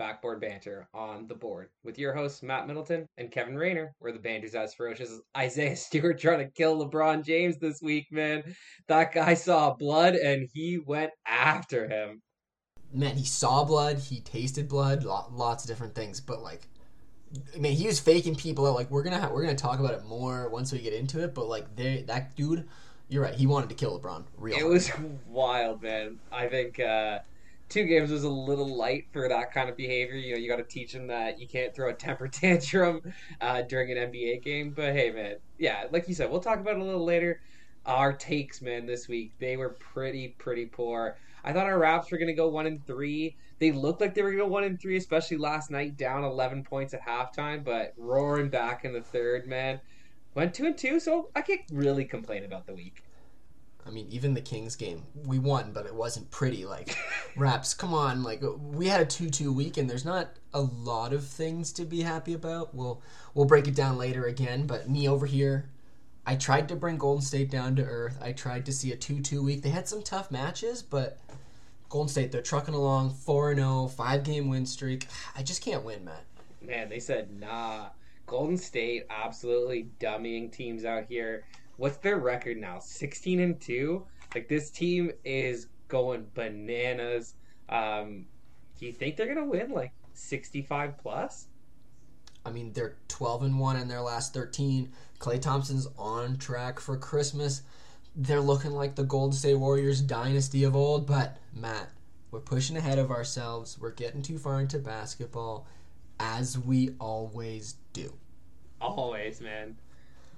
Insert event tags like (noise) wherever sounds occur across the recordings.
Backboard Banter on the board with your hosts, Matt Middleton and Kevin Rayner, where the banter's as ferocious as Isaiah (laughs) Stewart trying to kill LeBron James this week, man. That guy saw blood and he went after him. Man, he saw blood, he tasted blood, lots of different things, but like I mean, he was faking people out. Like we're gonna ha- we're gonna talk about it more once we get into it. But like, they that dude, you're right. He wanted to kill LeBron. Real. It hard. was (laughs) wild, man. I think uh, two games was a little light for that kind of behavior. You know, you got to teach him that you can't throw a temper (laughs) tantrum uh, during an NBA game. But hey, man, yeah, like you said, we'll talk about it a little later. Our takes, man, this week they were pretty pretty poor. I thought our Raps were gonna go one and three. They looked like they were gonna go one and three, especially last night, down eleven points at halftime, but roaring back in the third, man. Went two and two, so I can't really complain about the week. I mean, even the Kings game, we won, but it wasn't pretty. Like, (laughs) Raps, come on. Like, we had a two-two week, and there's not a lot of things to be happy about. We'll we'll break it down later again. But me over here, I tried to bring Golden State down to earth. I tried to see a two-two week. They had some tough matches, but Golden State, they're trucking along 4 0, five game win streak. (sighs) I just can't win, Matt. Man, they said, nah. Golden State absolutely dummying teams out here. What's their record now? 16 and 2? Like, this team is going bananas. Um, do you think they're going to win like 65 plus? I mean, they're 12 and 1 in their last 13. Klay Thompson's on track for Christmas they're looking like the Golden State Warriors dynasty of old. But Matt, we're pushing ahead of ourselves. We're getting too far into basketball, as we always do. Always, man.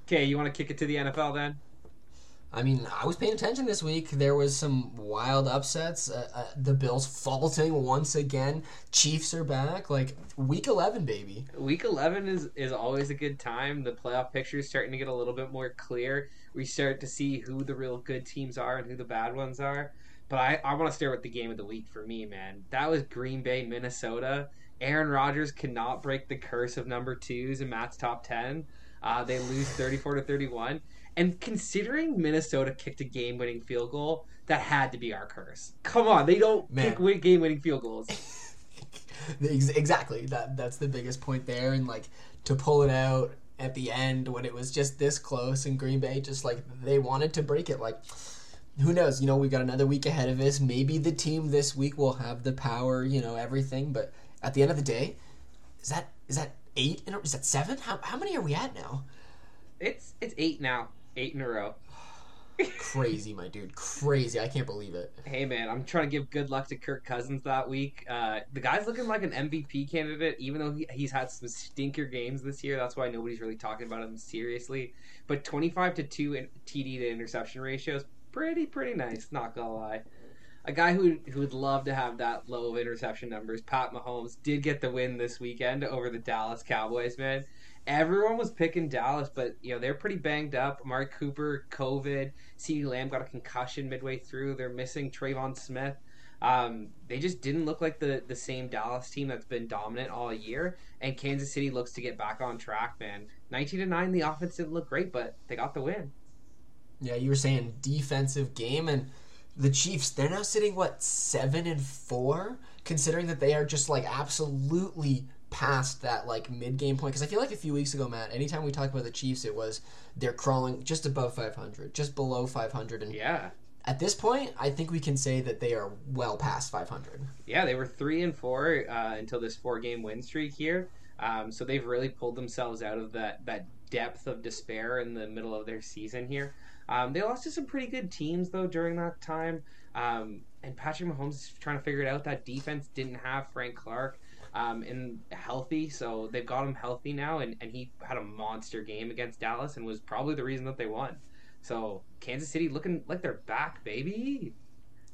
Okay, you want to kick it to the NFL then? I mean, I was paying attention this week. There was some wild upsets. Uh, uh, the Bills faulting once again. Chiefs are back. Like week eleven, baby. Week eleven is is always a good time. The playoff picture is starting to get a little bit more clear. We start to see who the real good teams are and who the bad ones are. But I, I want to start with the game of the week for me, man. That was Green Bay, Minnesota. Aaron Rodgers cannot break the curse of number twos in Matt's top ten. Uh, they lose thirty four to thirty one. And considering Minnesota kicked a game winning field goal, that had to be our curse. Come on, they don't Man. kick game winning field goals. (laughs) exactly. That that's the biggest point there and like to pull it out at the end when it was just this close and Green Bay just like they wanted to break it like who knows, you know, we got another week ahead of us. Maybe the team this week will have the power, you know, everything, but at the end of the day, is that is that 8 is that 7? How how many are we at now? It's it's 8 now eight in a row. (laughs) Crazy, my dude. Crazy. I can't believe it. Hey, man, I'm trying to give good luck to Kirk Cousins that week. Uh, the guy's looking like an MVP candidate, even though he, he's had some stinker games this year. That's why nobody's really talking about him seriously. But 25 to 2 in TD to interception ratio is pretty, pretty nice, not gonna lie. A guy who who would love to have that low of interception numbers, Pat Mahomes, did get the win this weekend over the Dallas Cowboys, man everyone was picking Dallas, but you know they're pretty banged up. Amari Cooper, COVID. CeeDee Lamb got a concussion midway through. They're missing Tyron Smith. Um, they just didn't look like the the same Dallas team that's been dominant all year. And Kansas City looks to get back on track, man. Nineteen to nine, the offense didn't look great, but they got the win. Yeah, you were saying defensive game, and the Chiefs they're now sitting what seven and four, considering that they are just like absolutely past that like mid game point because I feel like a few weeks ago, Matt, anytime we talked about the Chiefs, it was they're crawling just above 500, just below 500, and yeah. At this point, I think we can say that they are well past 500. Yeah, they were three and four uh, until this four-game win streak here. Um, so they've really pulled themselves out of that that depth of despair in the middle of their season here. Um, they lost to some pretty good teams though during that time. Um, and Patrick Mahomes is trying to figure it out. That defense didn't have Frank Clark um, and healthy. So they've got him healthy now, and, and he had a monster game against Dallas and was probably the reason that they won. So Kansas City looking like they're back, baby.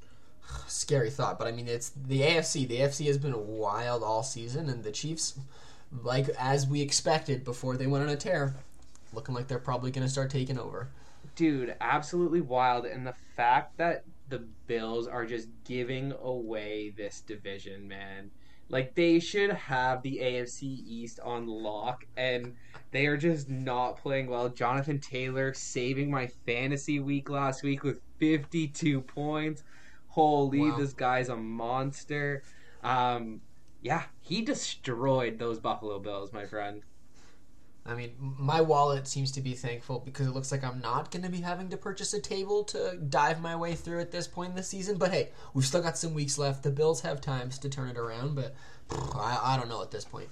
(sighs) Scary thought, but I mean it's the AFC. The AFC has been wild all season, and the Chiefs, like as we expected before they went on a tear, looking like they're probably going to start taking over. Dude, absolutely wild, and the fact that the Bills are just giving away this division, man. Like they should have the AFC East on lock, and they are just not playing well. Jonathan Taylor saving my fantasy week last week with 52 points. Holy, wow. this guy's a monster. Um, Yeah, he destroyed those Buffalo Bills, my friend. I mean, my wallet seems to be thankful because it looks like I'm not going to be having to purchase a table to dive my way through at this point in the season. But hey, we've still got some weeks left. The Bills have times to turn it around, but I, I don't know at this point.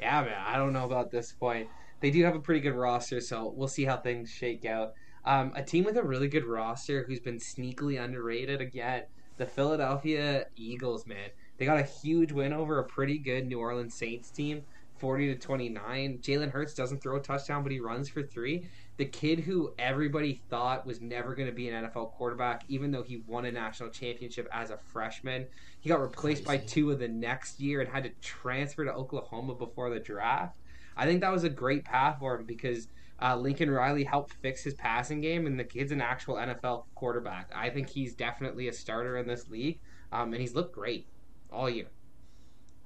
Yeah, man, I don't know about this point. They do have a pretty good roster, so we'll see how things shake out. Um, a team with a really good roster who's been sneakily underrated again, the Philadelphia Eagles, man. They got a huge win over a pretty good New Orleans Saints team. 40 to 29. Jalen Hurts doesn't throw a touchdown, but he runs for three. The kid who everybody thought was never going to be an NFL quarterback, even though he won a national championship as a freshman, he got replaced Crazy. by of the next year and had to transfer to Oklahoma before the draft. I think that was a great path for him because uh, Lincoln Riley helped fix his passing game, and the kid's an actual NFL quarterback. I think he's definitely a starter in this league, um, and he's looked great all year.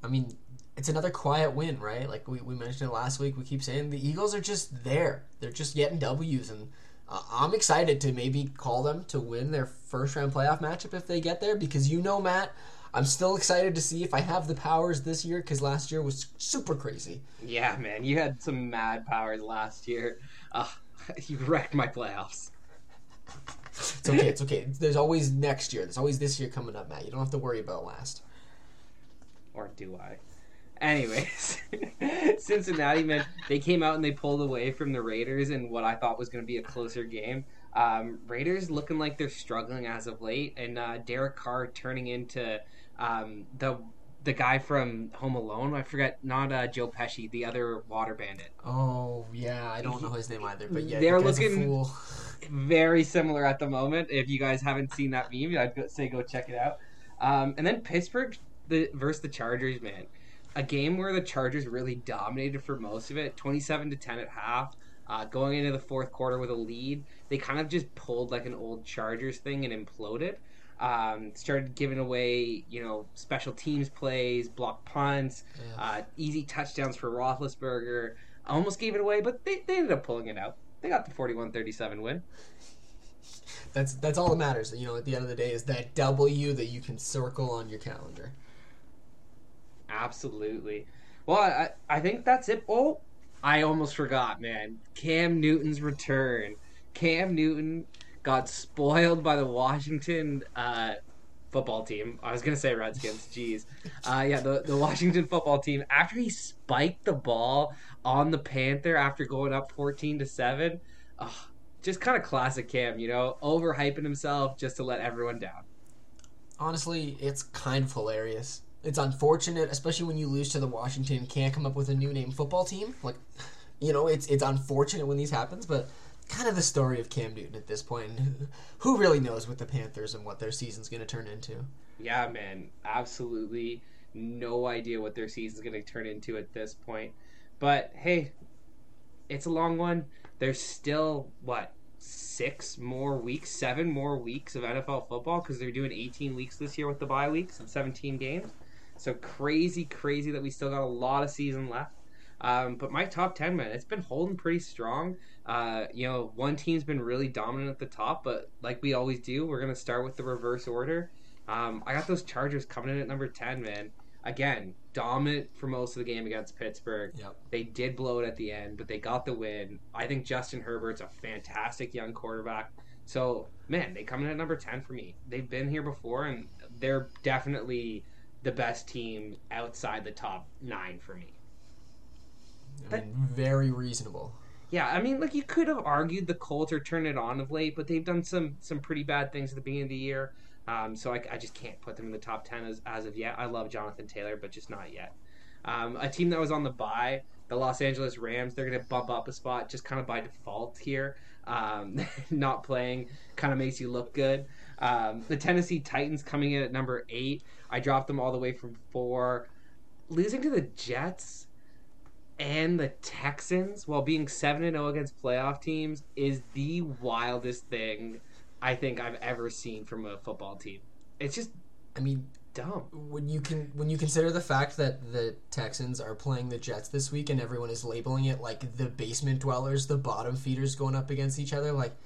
I mean, it's another quiet win, right? Like we, we mentioned it last week. We keep saying the Eagles are just there. They're just getting W's, and uh, I'm excited to maybe call them to win their first round playoff matchup if they get there. Because you know, Matt, I'm still excited to see if I have the powers this year. Because last year was super crazy. Yeah, man, you had some mad powers last year. Uh, (laughs) you wrecked my playoffs. it's okay. It's okay. There's always next year. There's always this year coming up, Matt. You don't have to worry about last. Or do I? Anyways, (laughs) Cincinnati, man, they came out and they pulled away from the Raiders in what I thought was going to be a closer game. Um, Raiders looking like they're struggling as of late, and uh, Derek Carr turning into um, the the guy from Home Alone. I forget, not uh, Joe Pesci, the other water bandit. Oh yeah, I don't know his name either, but yeah, they're looking very similar at the moment. If you guys haven't seen that meme, I'd say go check it out. Um, and then Pittsburgh the versus the Chargers, man a game where the Chargers really dominated for most of it, 27 to 10 at half. Uh, going into the fourth quarter with a lead, they kind of just pulled like an old Chargers thing and imploded. Um, started giving away, you know, special teams plays, block punts, yeah. uh, easy touchdowns for Roethlisberger. Almost gave it away, but they, they ended up pulling it out. They got the 41-37 win. That's that's all that matters. You know, at the end of the day, is that W that you can circle on your calendar. Absolutely. Well, I, I think that's it. Oh, I almost forgot, man. Cam Newton's return. Cam Newton got spoiled by the Washington uh, football team. I was gonna say Redskins. Jeez. Uh, yeah, the the Washington football team. After he spiked the ball on the Panther after going up fourteen to seven, oh, just kind of classic Cam. You know, overhyping himself just to let everyone down. Honestly, it's kind of hilarious it's unfortunate, especially when you lose to the Washington, can't come up with a new name football team. Like, you know, it's it's unfortunate when these happens, but kind of the story of Cam Newton at this point. Who really knows what the Panthers and what their season's going to turn into? Yeah, man, absolutely no idea what their season's going to turn into at this point. But hey, it's a long one. There's still what six more weeks, seven more weeks of NFL football because they're doing 18 weeks this year with the bye weeks and 17 games. So crazy, crazy that we still got a lot of season left. Um, but my top 10, man, it's been holding pretty strong. Uh, you know, one team's been really dominant at the top, but like we always do, we're going to start with the reverse order. Um, I got those Chargers coming in at number 10, man. Again, dominant for most of the game against Pittsburgh. Yep. They did blow it at the end, but they got the win. I think Justin Herbert's a fantastic young quarterback. So, man, they come in at number 10 for me. They've been here before, and they're definitely the best team outside the top nine for me. I mean, very reasonable. Yeah, I mean, like you could have argued the Colts are turning it on of late, but they've done some some pretty bad things at the beginning of the year. Um, so I, I, just can't put them in the top ten as, as of yet. I love Jonathan Taylor, but just not yet. Um, a team that was on the bye, the Los Angeles Rams, they're going to bump up a spot just kind of by default here. Um, (laughs) not playing kind of makes you look good. Um, the Tennessee Titans coming in at number eight. I dropped them all the way from four. Losing to the Jets and the Texans while being 7 and 0 against playoff teams is the wildest thing I think I've ever seen from a football team. It's just I mean dumb. When you can when you consider the fact that the Texans are playing the Jets this week and everyone is labeling it like the basement dwellers, the bottom feeders going up against each other, like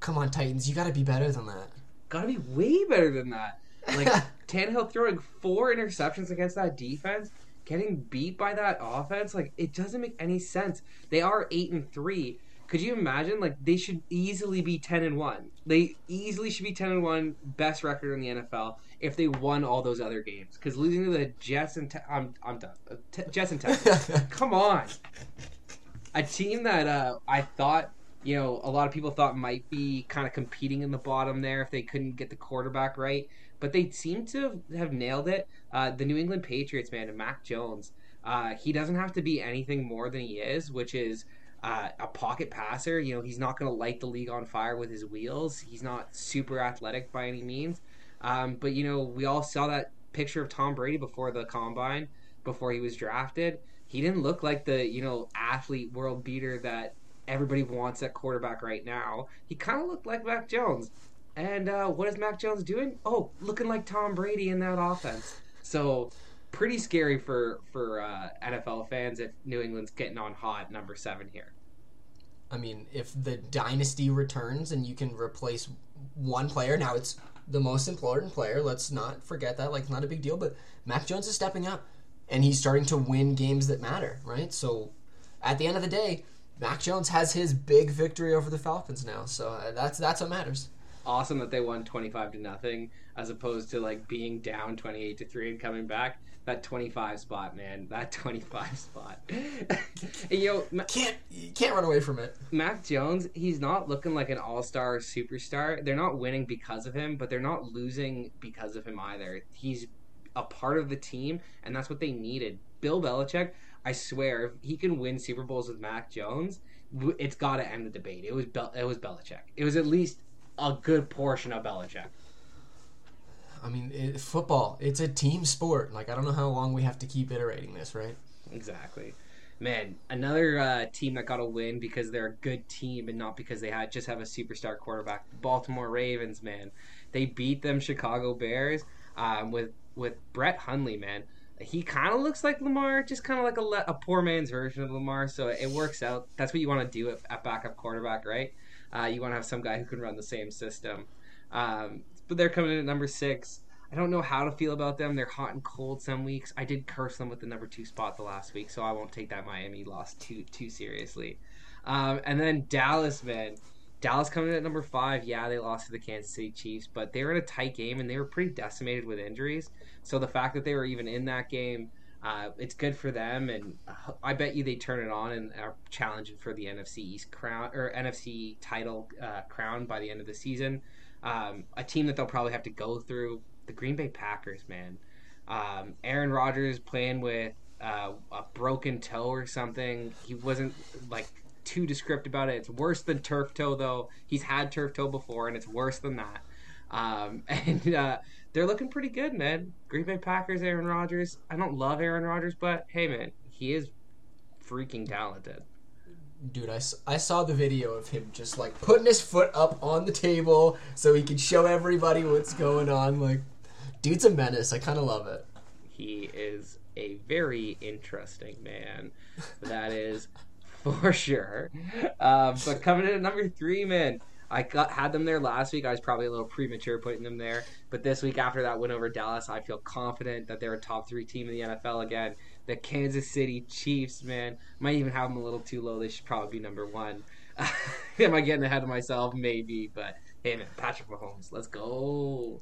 come on Titans, you got to be better than that. Got to be way better than that. Like (laughs) Tannehill throwing four interceptions against that defense, getting beat by that offense, like it doesn't make any sense. They are eight and three. Could you imagine? Like they should easily be ten and one. They easily should be ten and one, best record in the NFL if they won all those other games. Because losing to the Jets and te- I'm I'm done. Uh, Te- Jets and Texans. (laughs) Come on, a team that uh, I thought you know a lot of people thought might be kind of competing in the bottom there if they couldn't get the quarterback right, but they seem to have nailed it. Uh, the New England Patriots, man, Mac Jones. Uh, he doesn't have to be anything more than he is, which is uh, a pocket passer. You know, he's not going to light the league on fire with his wheels. He's not super athletic by any means. Um, but you know, we all saw that picture of Tom Brady before the combine, before he was drafted. He didn't look like the you know athlete world beater that everybody wants at quarterback right now. He kind of looked like Mac Jones. And uh, what is Mac Jones doing? Oh, looking like Tom Brady in that offense. So pretty scary for for uh, NFL fans if New England's getting on hot number seven here. I mean, if the dynasty returns and you can replace one player, now it's the most important player. Let's not forget that. Like, not a big deal, but Mac Jones is stepping up and he's starting to win games that matter, right? So, at the end of the day, Mac Jones has his big victory over the Falcons now. So uh, that's that's what matters. Awesome that they won twenty five to nothing, as opposed to like being down twenty eight to three and coming back. That twenty five spot, man. That (laughs) twenty five spot. (laughs) and, you know, Ma- Can't you can't run away from it. Mac Jones, he's not looking like an all star superstar. They're not winning because of him, but they're not losing because of him either. He's a part of the team, and that's what they needed. Bill Belichick, I swear, if he can win Super Bowls with Mac Jones, it's got to end the debate. It was Bel- it was Belichick. It was at least a good portion of Belichick. I mean, it, football, it's a team sport. Like, I don't know how long we have to keep iterating this, right? Exactly. Man, another uh, team that got a win because they're a good team and not because they had just have a superstar quarterback. Baltimore Ravens, man, they beat them Chicago Bears um, with with Brett Hundley, man. He kind of looks like Lamar, just kind of like a, le- a poor man's version of Lamar. So it works out. That's what you want to do at, at backup quarterback, right? Uh, you want to have some guy who can run the same system. Um, but they're coming in at number six. I don't know how to feel about them. They're hot and cold some weeks. I did curse them with the number two spot the last week, so I won't take that Miami loss too too seriously. Um, and then Dallas, man, Dallas coming in at number five. Yeah, they lost to the Kansas City Chiefs, but they were in a tight game and they were pretty decimated with injuries. So the fact that they were even in that game, uh, it's good for them. And uh, I bet you they turn it on and are challenging for the NFC East crown or NFC title uh, crown by the end of the season. Um, a team that they'll probably have to go through the Green Bay Packers, man. Um, Aaron Rodgers playing with uh, a broken toe or something. He wasn't like too descriptive about it. It's worse than turf toe, though. He's had turf toe before, and it's worse than that. Um, (laughs) and uh, they're looking pretty good, man. Green Bay Packers, Aaron Rodgers. I don't love Aaron Rodgers, but hey, man, he is freaking talented. Dude, I, I saw the video of him just like putting his foot up on the table so he could show everybody what's going on. Like, dude's a menace. I kind of love it. He is a very interesting man. That is (laughs) for sure. Um, but coming in at number three, man, I got had them there last week. I was probably a little premature putting them there, but this week after that win over Dallas, I feel confident that they're a top three team in the NFL again. The Kansas City Chiefs, man, might even have them a little too low. They should probably be number one. (laughs) Am I getting ahead of myself? Maybe, but hey, man, Patrick Mahomes, let's go.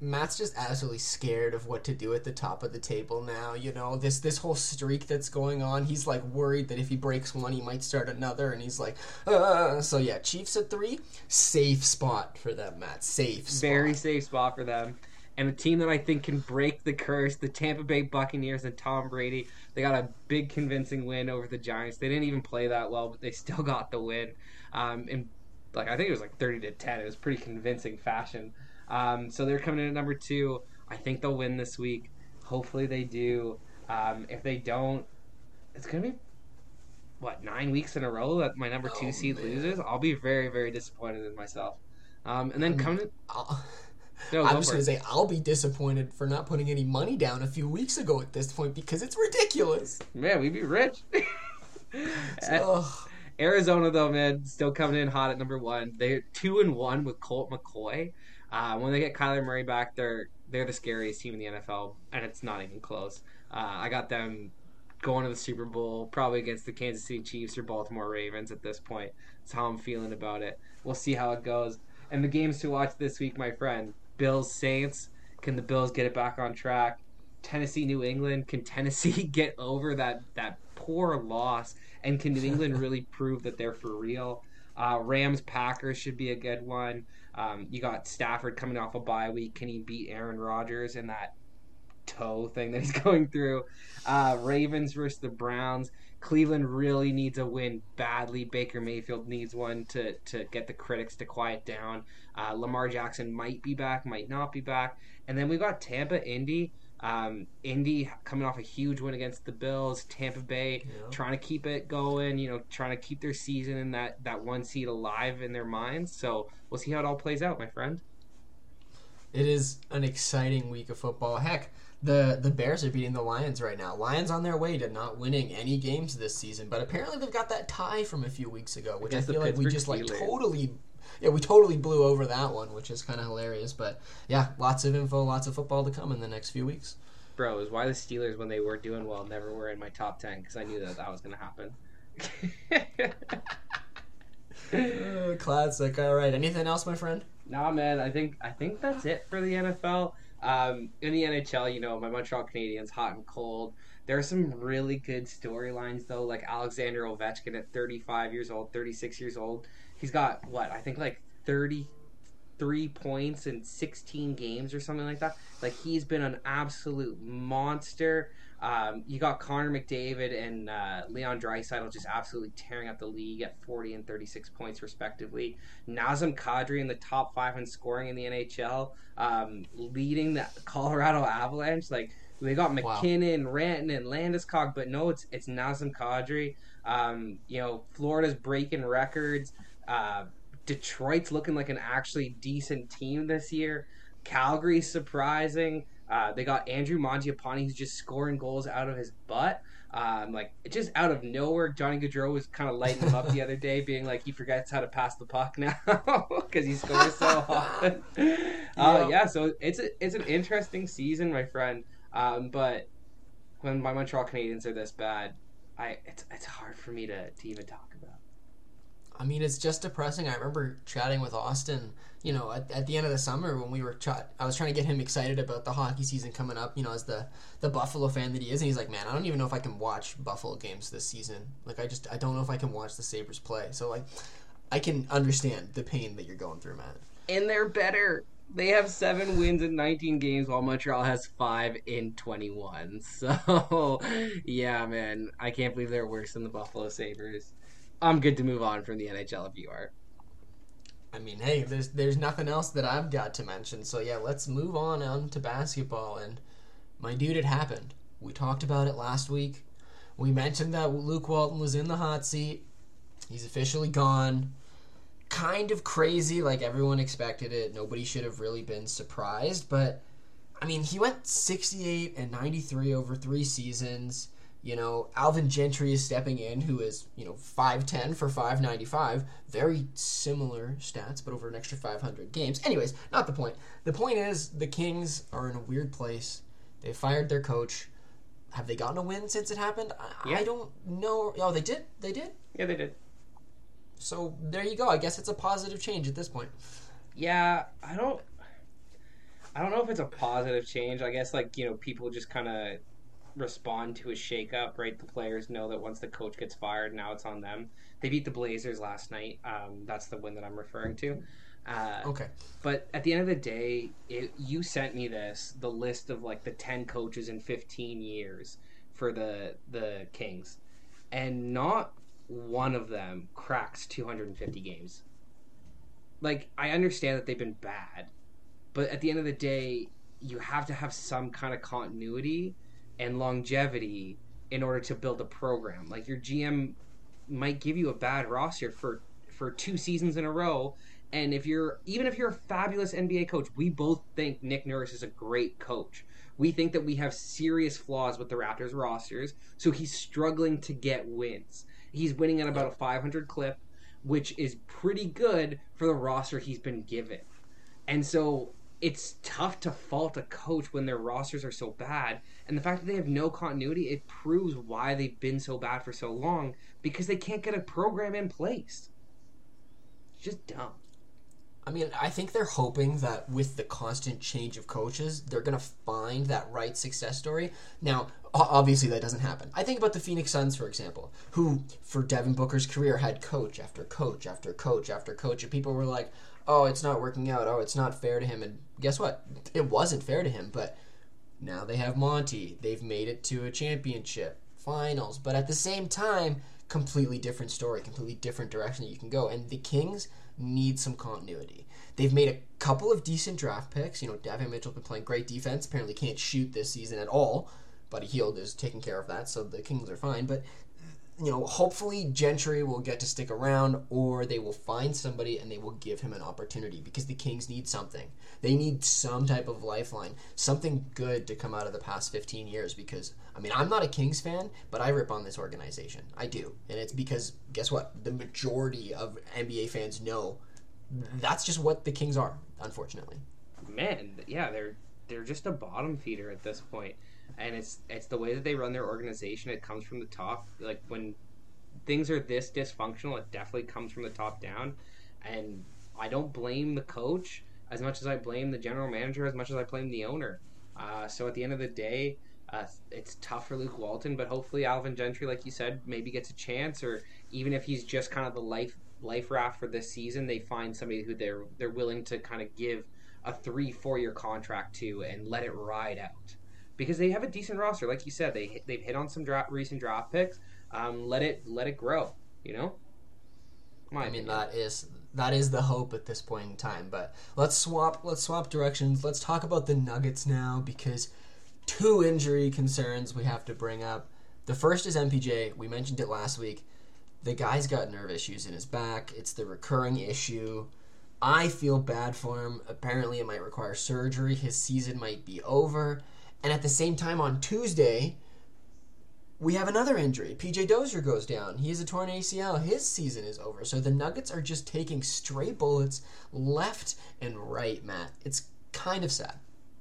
Matt's just absolutely scared of what to do at the top of the table now. You know this this whole streak that's going on. He's like worried that if he breaks one, he might start another, and he's like, uh. so yeah. Chiefs at three, safe spot for them, Matt. Safe. Spot. very safe spot for them. And a team that I think can break the curse, the Tampa Bay Buccaneers and Tom Brady. They got a big convincing win over the Giants. They didn't even play that well, but they still got the win. Um, and like I think it was like thirty to ten. It was pretty convincing fashion. Um, so they're coming in at number two. I think they'll win this week. Hopefully they do. Um, if they don't, it's gonna be what nine weeks in a row that my number two Oh, seed man. loses. I'll be very very disappointed in myself. Um, and then coming, I'll, no, (laughs) I'm go just for gonna say I'll be disappointed for not putting any money down a few weeks ago at this point because it's ridiculous. Man, we'd be rich. (laughs) Ugh. Arizona, though, man, still coming in hot at number one. They're two and one with Colt McCoy. Uh, when they get Kyler Murray back, they're they're the scariest team in the NFL, and it's not even close. Uh, I got them going to the Super Bowl, probably against the Kansas City Chiefs or Baltimore Ravens at this point. That's how I'm feeling about it. We'll see how it goes. And the games to watch this week, my friend Bills Saints. Can the Bills get it back on track? Tennessee New England. Can Tennessee (laughs) get over that, that poor loss? And can New England (laughs) really prove that they're for real? Uh, Rams Packers should be a good one. Um, you got Stafford coming off a bye week. Can he beat Aaron Rodgers in that toe thing that he's (laughs) going through? Uh, Ravens versus the Browns. Cleveland really needs a win badly. Baker Mayfield needs one to, to get the critics to quiet down. Uh, Lamar Jackson might be back, might not be back. And then we got Tampa, Indy. Um, Indy coming off a huge win against the Bills. Tampa Bay Yeah. trying to keep it going. You know, trying to keep their season and that that one seed alive in their minds. So we'll see how it all plays out, my friend. It is an exciting week of football. Heck, the the Bears are beating the Lions right now. Lions on their way to not winning any games this season, but apparently they've got that tie from a few weeks ago, which I, feel like we just like totally yeah, we totally blew over that one, which is kind of hilarious. But yeah, lots of info, lots of football to come in the next few weeks. Bro, is why the Steelers, when they were doing well, never were in my top 10 because I knew that that was going to happen. Uh, (laughs) classic. All right. Anything else, my friend? Nah, man, I think I think that's it for the NFL. Um, in the NHL, you know, my Montreal Canadiens, hot and cold. There are some really good storylines though, like Alexander Ovechkin at 35 years old, 36 years old. He's got what I think like 33 points in 16 games or something like that. Like he's been an absolute monster. Um, you got Connor McDavid and uh, Leon Draisaitl just absolutely tearing up the league at 40 and 36 points respectively. Nazem Kadri in the top five in scoring in the NHL, um, leading the Colorado Avalanche. Like they got Wow. MacKinnon, Rantanen, and Landeskog, but no, it's it's Nazem Kadri. Um, you know, Florida's breaking records. Uh, Detroit's looking like an actually decent team this year. Calgary's surprising. Uh, they got Andrew Mangiapane who's just scoring goals out of his butt. Um, like just out of nowhere, Johnny Gaudreau was kind of lighting him up the other day, being like he forgets how to pass the puck now (laughs) because he scores so often. (laughs) Uh, Yeah. yeah, so it's a, it's an interesting season, my friend. Um, but when my Montreal Canadiens are this bad, I it's it's hard for me to, to even talk about. I mean, it's just depressing. I remember chatting with Austin, you know, at, at the end of the summer when we were chat. I was trying to get him excited about the hockey season coming up. You know, as the the Buffalo fan that he is, and he's like, "Man, I don't even know if I can watch Buffalo games this season. Like, I just I don't know if I can watch the Sabres play." So like, I can understand the pain that you're going through, man. And they're better. They have seven wins in 19 games, while Montreal has five in 21. (laughs) So, yeah, man, I can't believe they're worse than the Buffalo Sabres. I'm good to move on from the NHL if you are. I mean, hey, there's there's nothing else that I've got to mention. So yeah, let's move on on to basketball. And my dude, it happened. We talked about it last week. We mentioned that Luke Walton was in the hot seat. He's officially gone. Kind of crazy, like everyone expected it. Nobody should have really been surprised, but I mean, he went 68 and 93 over three seasons. You know, Alvin Gentry is stepping in, who is, you know, 5'10 for 595. Very similar stats, but over an extra 500 games. Anyways, not the point. The point is, the Kings are in a weird place. They fired their coach. Have they gotten a win since it happened? I, Yeah. I don't know. Oh, they did? They did? Yeah, they did. So there you go. I guess it's a positive change at this point. Yeah, I don't. I don't know if it's a positive change. I guess like you know people just kind of respond to a shakeup, right? The players know that once the coach gets fired, now it's on them. They beat the Blazers last night. Um, that's the win that I'm referring to. Uh, Okay. But at the end of the day, it, you sent me this the list of like the ten coaches in 15 years for the the Kings, and not one of them cracks 250 games. Like I understand that they've been bad, but at the end of the day, you have to have some kind of continuity and longevity in order to build a program. Like your GM might give you a bad roster for for two seasons in a row and if you're even if you're a fabulous NBA coach, we both think Nick Nurse is a great coach. We think that we have serious flaws with the Raptors rosters, so he's struggling to get wins. He's winning at about a 500 clip, which is pretty good for the roster he's been given. And so it's tough to fault a coach when their rosters are so bad. And the fact that they have no continuity, it proves why they've been so bad for so long because they can't get a program in place. It's just dumb. I mean, I think they're hoping that with the constant change of coaches, they're going to find that right success story. Now, obviously, that doesn't happen. I think about the Phoenix Suns, for example, who, for Devin Booker's career, had coach after coach after coach after coach, and people were like, oh, it's not working out. Oh, it's not fair to him. And guess what? It wasn't fair to him, but now they have Monty. They've made it to a championship finals, but at the same time, completely different story, completely different direction that you can go. And the Kings need some continuity. They've made a couple of decent draft picks. You know, Davion Mitchell's been playing great defense. Apparently, can't shoot this season at all. Buddy Hield is taking care of that, so the Kings are fine. But you know, hopefully Gentry will get to stick around, or they will find somebody and they will give him an opportunity because the Kings need something. They need some type of lifeline, something good to come out of the past 15 years. Because I mean, I'm not a Kings fan, but I rip on this organization. I do, and it's because guess what? The majority of NBA fans know that's just what the Kings are, unfortunately. Man, yeah, they're they're just a bottom feeder at this point and it's it's the way that they run their organization. It comes from the top. Like when things are this dysfunctional, it definitely comes from the top down. And I don't blame the coach as much as I blame the general manager, as much as I blame the owner. Uh, so at the end of the day, uh, it's tough for Luke Walton, but hopefully Alvin Gentry, like you said, maybe gets a chance, or even if he's just kind of the life life raft for this season, they find somebody who they're they're willing to kind of give a three four year contract to and let it ride out because they have a decent roster. Like you said, they they've hit on some draft, recent draft picks. Um, let it let it grow. You know. My I mean opinion. that is that is the hope at this point in time. But let's swap let's swap directions. Let's talk about the Nuggets now because two injury concerns we have to bring up. The first is MPJ. We mentioned it last week. The guy's got nerve issues in his back. It's the recurring issue. I feel bad for him. Apparently, it might require surgery. His season might be over. And at the same time, on Tuesday, we have another injury. PJ Dozier goes down. He has a torn ACL. His season is over. So the Nuggets are just taking straight bullets left and right, Matt. It's kind of sad.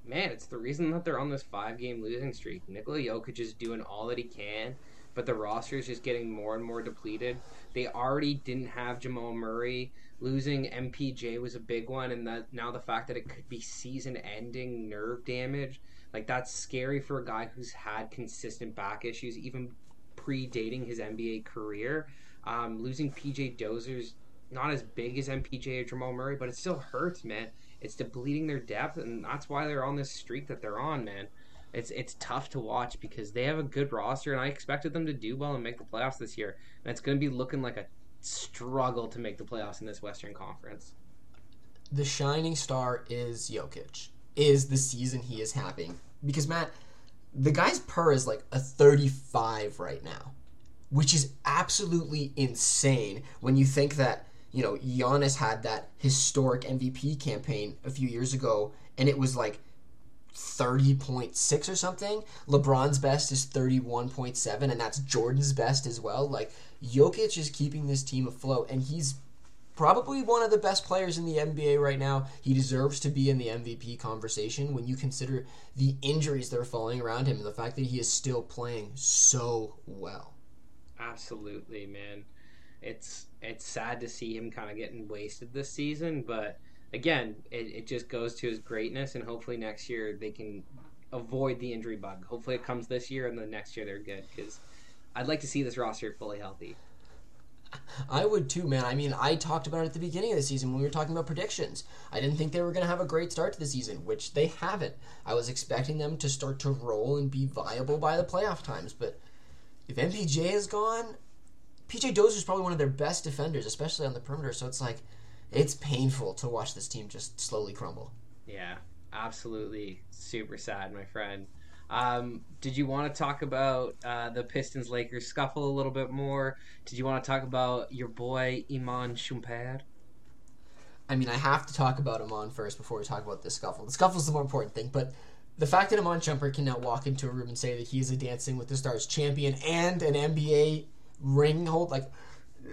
Man, it's the reason that they're on this five game losing streak. Nikola Jokic is doing all that he can, but the roster is just getting more and more depleted. They already didn't have Jamal Murray. Losing MPJ was a big one, and that now the fact that it could be season ending nerve damage like that's scary for a guy who's had consistent back issues, even predating his NBA career. Um, losing PJ Dozier's not as big as MPJ or Jamal Murray, but it still hurts, man. It's depleting their depth, and that's why they're on this streak that they're on, man. It's it's tough to watch because they have a good roster, and I expected them to do well and make the playoffs this year. And it's going to be looking like a struggle to make the playoffs in this Western Conference. The shining star is Jokic is the season he is having. Because Matt, the guy's PER is like a 35 right now, which is absolutely insane when you think that, you know, Giannis had that historic MVP campaign a few years ago and it was like 30.6 or something. LeBron's best is 31.7 and that's Jordan's best as well. Like Jokic is keeping this team afloat and he's probably one of the best players in the NBA right now. He deserves to be in the MVP conversation when you consider the injuries that are falling around him and the fact that he is still playing so well. Absolutely, man. It's it's sad to see him kind of getting wasted this season, but again, it, it just goes to his greatness, and hopefully next year they can avoid the injury bug. Hopefully it comes this year, and the next year they're good because I'd like to see this roster fully healthy. I would too, man. I mean, I talked about it at the beginning of the season when we were talking about predictions. I didn't think they were going to have a great start to the season, which they haven't. I was expecting them to start to roll and be viable by the playoff times, but if MPJ is gone, PJ Dozier is probably one of their best defenders, especially on the perimeter. So it's like it's painful to watch this team just slowly crumble. Yeah, absolutely, super sad, my friend. Um, did you want to talk about uh, the Pistons Lakers scuffle a little bit more? Did you want to talk about your boy Iman Shumpert? I mean, I have to talk about Iman first before we talk about the scuffle. The scuffle is the more important thing, but the fact that Iman Shumpert can now walk into a room and say that he is a Dancing with the Stars champion and an NBA ring hold, like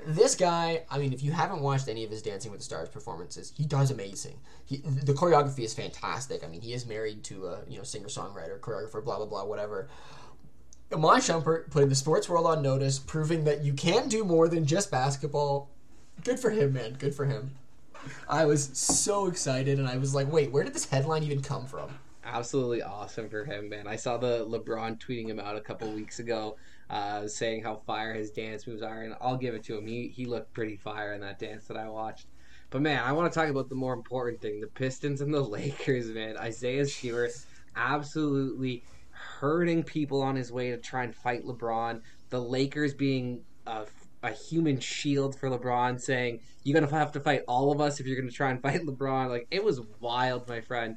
this guy, I mean, if you haven't watched any of his Dancing with the Stars performances, he does amazing. He, the choreography is fantastic. I mean, he is married to a you know singer songwriter, choreographer, blah blah blah, whatever. Iman Shumpert putting the sports world on notice, proving that you can do more than just basketball. Good for him, man. Good for him. I was so excited, and I was like, wait, where did this headline even come from? Absolutely awesome for him, man. I saw the LeBron tweeting him out a couple weeks ago, uh, saying how fire his dance moves are, and I'll give it to him. He he looked pretty fire in that dance that I watched. But man, I want to talk about the more important thing: the Pistons and the (laughs) Lakers. Man, Isaiah Stewart absolutely hurting people on his way to try and fight LeBron. The Lakers being a, a human shield for LeBron, saying you're gonna have to fight all of us if you're gonna try and fight (laughs) LeBron. Like it was wild, my friend.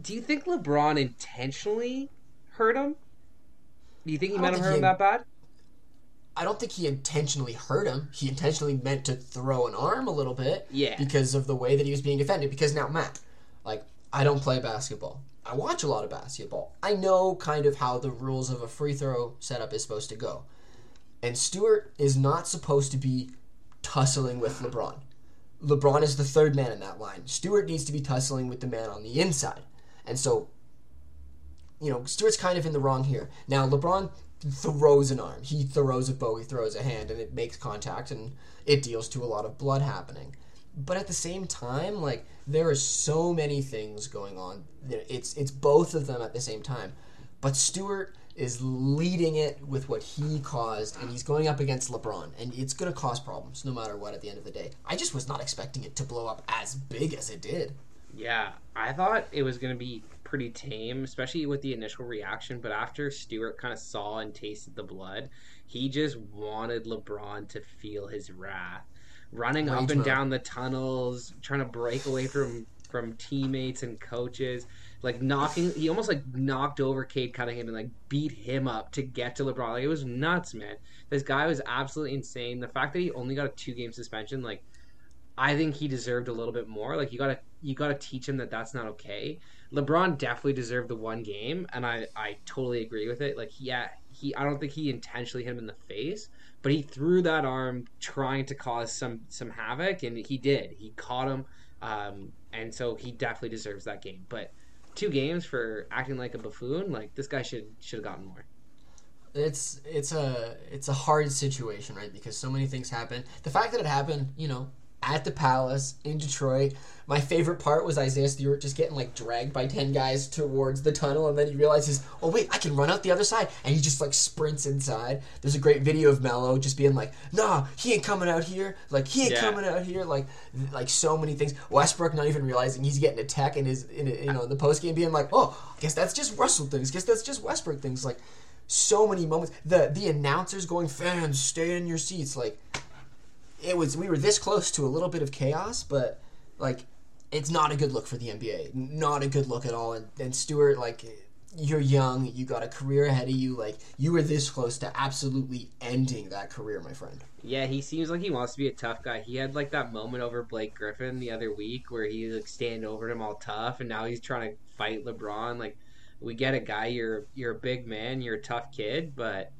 Do you think LeBron intentionally hurt him? Do you think he meant to hurt him that bad? I don't think he intentionally hurt him. He intentionally meant to throw an arm a little bit. Yeah. Because of the way that he was being defended. Because now, Matt, like, I don't play basketball. I watch a lot of basketball. I know kind of how the rules of a free throw setup is supposed to go. And Stewart is not supposed to be tussling with LeBron. LeBron is the third man in that line. Stewart needs to be tussling with the man on the inside. And so, you know, Stewart's kind of in the wrong here. Now, LeBron throws an arm. He throws a bow, he throws a hand, and it makes contact and it deals to a lot of blood happening. But at the same time, like there are so many things going on. It's it's both of them at the same time. But Stewart is leading it with what he caused, and he's going up against LeBron, and it's going to cause problems no matter what. At the end of the day, I just was not expecting it to blow up as big as it did. Yeah, I thought it was going to be pretty tame, especially with the initial reaction. But after Stewart kind of saw and tasted the blood, he just wanted LeBron to feel his wrath. Running up and down the tunnels, trying to break away from from teammates and coaches, like knocking. He almost like knocked over Cade Cunningham and like beat him up to get to LeBron. Like it was nuts, man. This guy was absolutely insane. The fact that he only got a two game suspension, like I think he deserved a little bit more. Like you gotta you gotta teach him that that's not okay. LeBron definitely deserved the one game, and I I totally agree with it. Like yeah, he I don't think he intentionally hit him in the face, but he threw that arm trying to cause some some havoc, and he did. He caught him, um, and so he definitely deserves that game. But two games for acting like a buffoon, like this guy should should have gotten more. it's it's a it's a hard situation, right? Because so many things happen. The fact that it happened, you know, at the Palace in Detroit. My favorite part was Isaiah Stewart just getting like dragged by ten guys towards the tunnel, and then he realizes, oh wait, I can run out the other side, and he just like sprints inside. There's a great video of Melo just being like, nah, he ain't coming out here. Like he ain't Yeah. coming out here. Like like so many things. Westbrook not even realizing he's getting a tech in his in you know in the post game, being like, oh, I guess that's just Russell things. Guess that's just Westbrook things. Like so many moments. The the announcers going, fans, stay in your seats. Like it was, we were this close to a little bit of chaos, but like it's not a good look for the NBA. Not a good look at all. And, and Stewart, like you're young, you got a career ahead of you. Like you were this close to absolutely ending that career, my friend. Yeah, he seems like he wants to be a tough guy. He had like that moment over Blake Griffin the other week where he like stand over him all tough, and now he's trying to fight LeBron. Like, we get a guy. You're you're a big man. You're a tough kid, but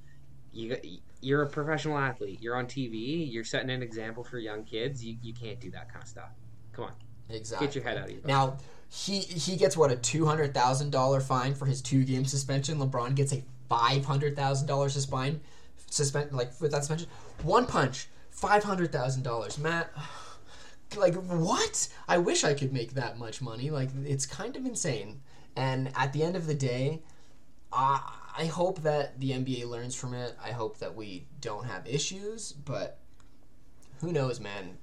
you you're a professional athlete. You're on TV. You're setting an example for young kids. You you can't do that kind of stuff. Come on, Exactly. get your head out of your butt. Now he he gets what a two hundred thousand dollar fine for his two game suspension. LeBron gets a five hundred thousand dollar suspend suspend like with that suspension. One punch, five hundred thousand dollars. Matt, (sighs) like what? I wish I could make that much money. Like it's kind of insane. And at the end of the day, I I hope that the NBA learns from it. I hope that we don't have issues. But who knows, man?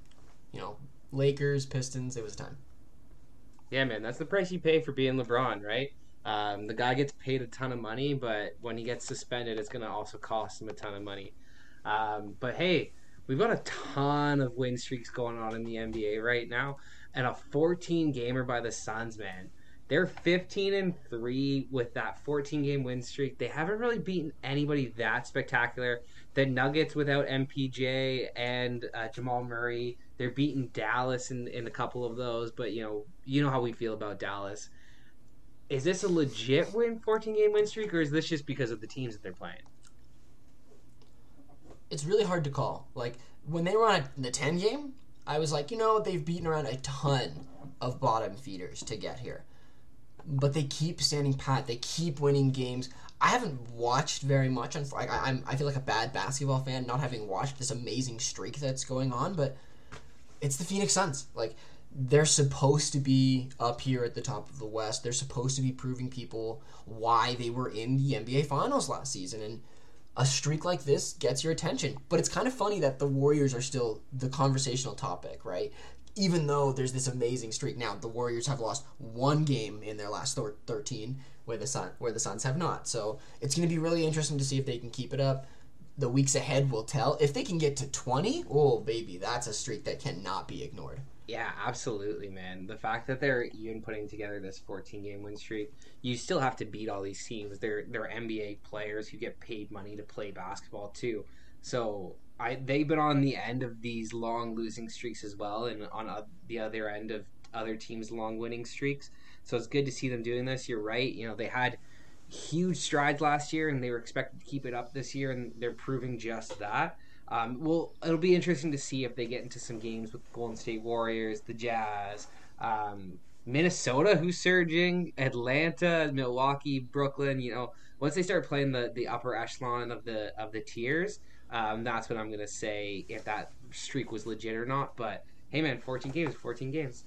You know, Lakers, Pistons. It was time. Yeah, man, that's the price you pay for being LeBron, right? Um, the guy gets paid a ton of money, but when he gets suspended, it's going to also cost him a ton of money. Um, but hey, we've got a ton of win streaks going on in the NBA right now, and a 14 gamer by the Suns, man. They're 15 and 3 with that 14 game win streak. They haven't really beaten anybody that spectacular. The Nuggets without MPJ and uh, Jamal Murray, they're beating Dallas in, in a couple of those, but you know, you know how we feel about Dallas. Is this a legit win 14 game win streak or is this just because of the teams that they're playing? it's really hard to call. Like when they were on the ten game, I was like, you know, they've beaten around a ton of bottom feeders to get here, but they keep standing pat. They keep winning games. I haven't watched very much. On, like I, I'm, I feel like a bad basketball fan not having watched this amazing streak that's going on. But it's the Phoenix Suns. Like they're supposed to be up here at the top of the West. They're supposed to be proving people why they were in the NBA Finals last season. And a streak like this gets your attention. But it's kind of funny that the Warriors are still the conversational topic, right? Even though there's this amazing streak now, the Warriors have lost one game in their last thir- 13, where the Sun where the Suns have not. So it's going to be really interesting to see if they can keep it up. The weeks ahead will tell. If they can get to 20, oh baby, that's a streak that cannot be ignored. Yeah, absolutely, man. The fact that they're even putting together this 14 game win streak, you still have to beat all these teams. They're they're NBA players who get paid money to play basketball too. So I they've been on the end of these long losing streaks as well, and on uh, the other end of other teams' long winning streaks. So it's good to see them doing this. You're right. You know they had huge strides last year, and they were expected to keep it up this year, and they're proving just that. Um, well, it'll be interesting to see if they get into some games with Golden State Warriors, the Jazz, um, Minnesota, who's surging, Atlanta, Milwaukee, Brooklyn. You know, once they start playing the, the upper echelon of the of the tiers, um, that's what I'm gonna say if that streak was legit or not. But hey, man, 14 games, 14 games.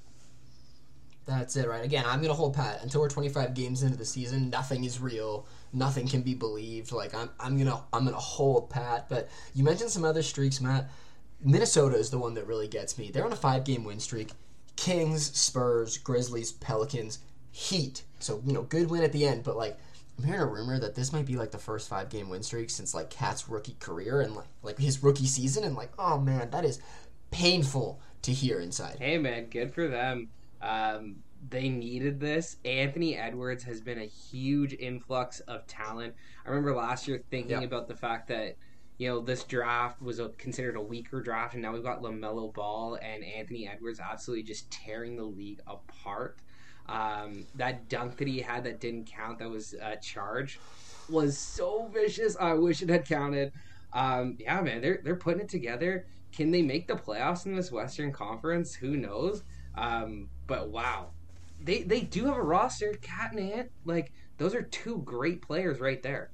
That's it, right? Again, I'm gonna hold pat until we're 25 games into the season. Nothing is real. Nothing can be believed. Like I'm, I'm gonna, I'm gonna hold pat. But you mentioned some other streaks, Matt. Minnesota is the one that really gets me. They're on a five-game win streak. Kings, Spurs, Grizzlies, Pelicans, Heat. So you know, good win at the end. But like, I'm hearing a rumor that this might be like the first five-game win streak since like KAT's rookie career and like like his rookie season. And like, oh man, that is painful to hear inside. Hey, man, good for them. Um, they needed this. Anthony Edwards has been a huge influx of talent. I remember last year thinking Yeah. about the fact that you know this draft was a, considered a weaker draft, and now we've got Lamelo Ball and Anthony Edwards absolutely just tearing the league apart. Um, that dunk that he had that didn't count, that was a charge, was so vicious. I wish it had counted. Um, yeah, man, they're they're putting it together. Can they make the playoffs in this Western Conference? Who knows? Um, but wow, they they do have a roster. KAT and Ant, like those are two great players right there.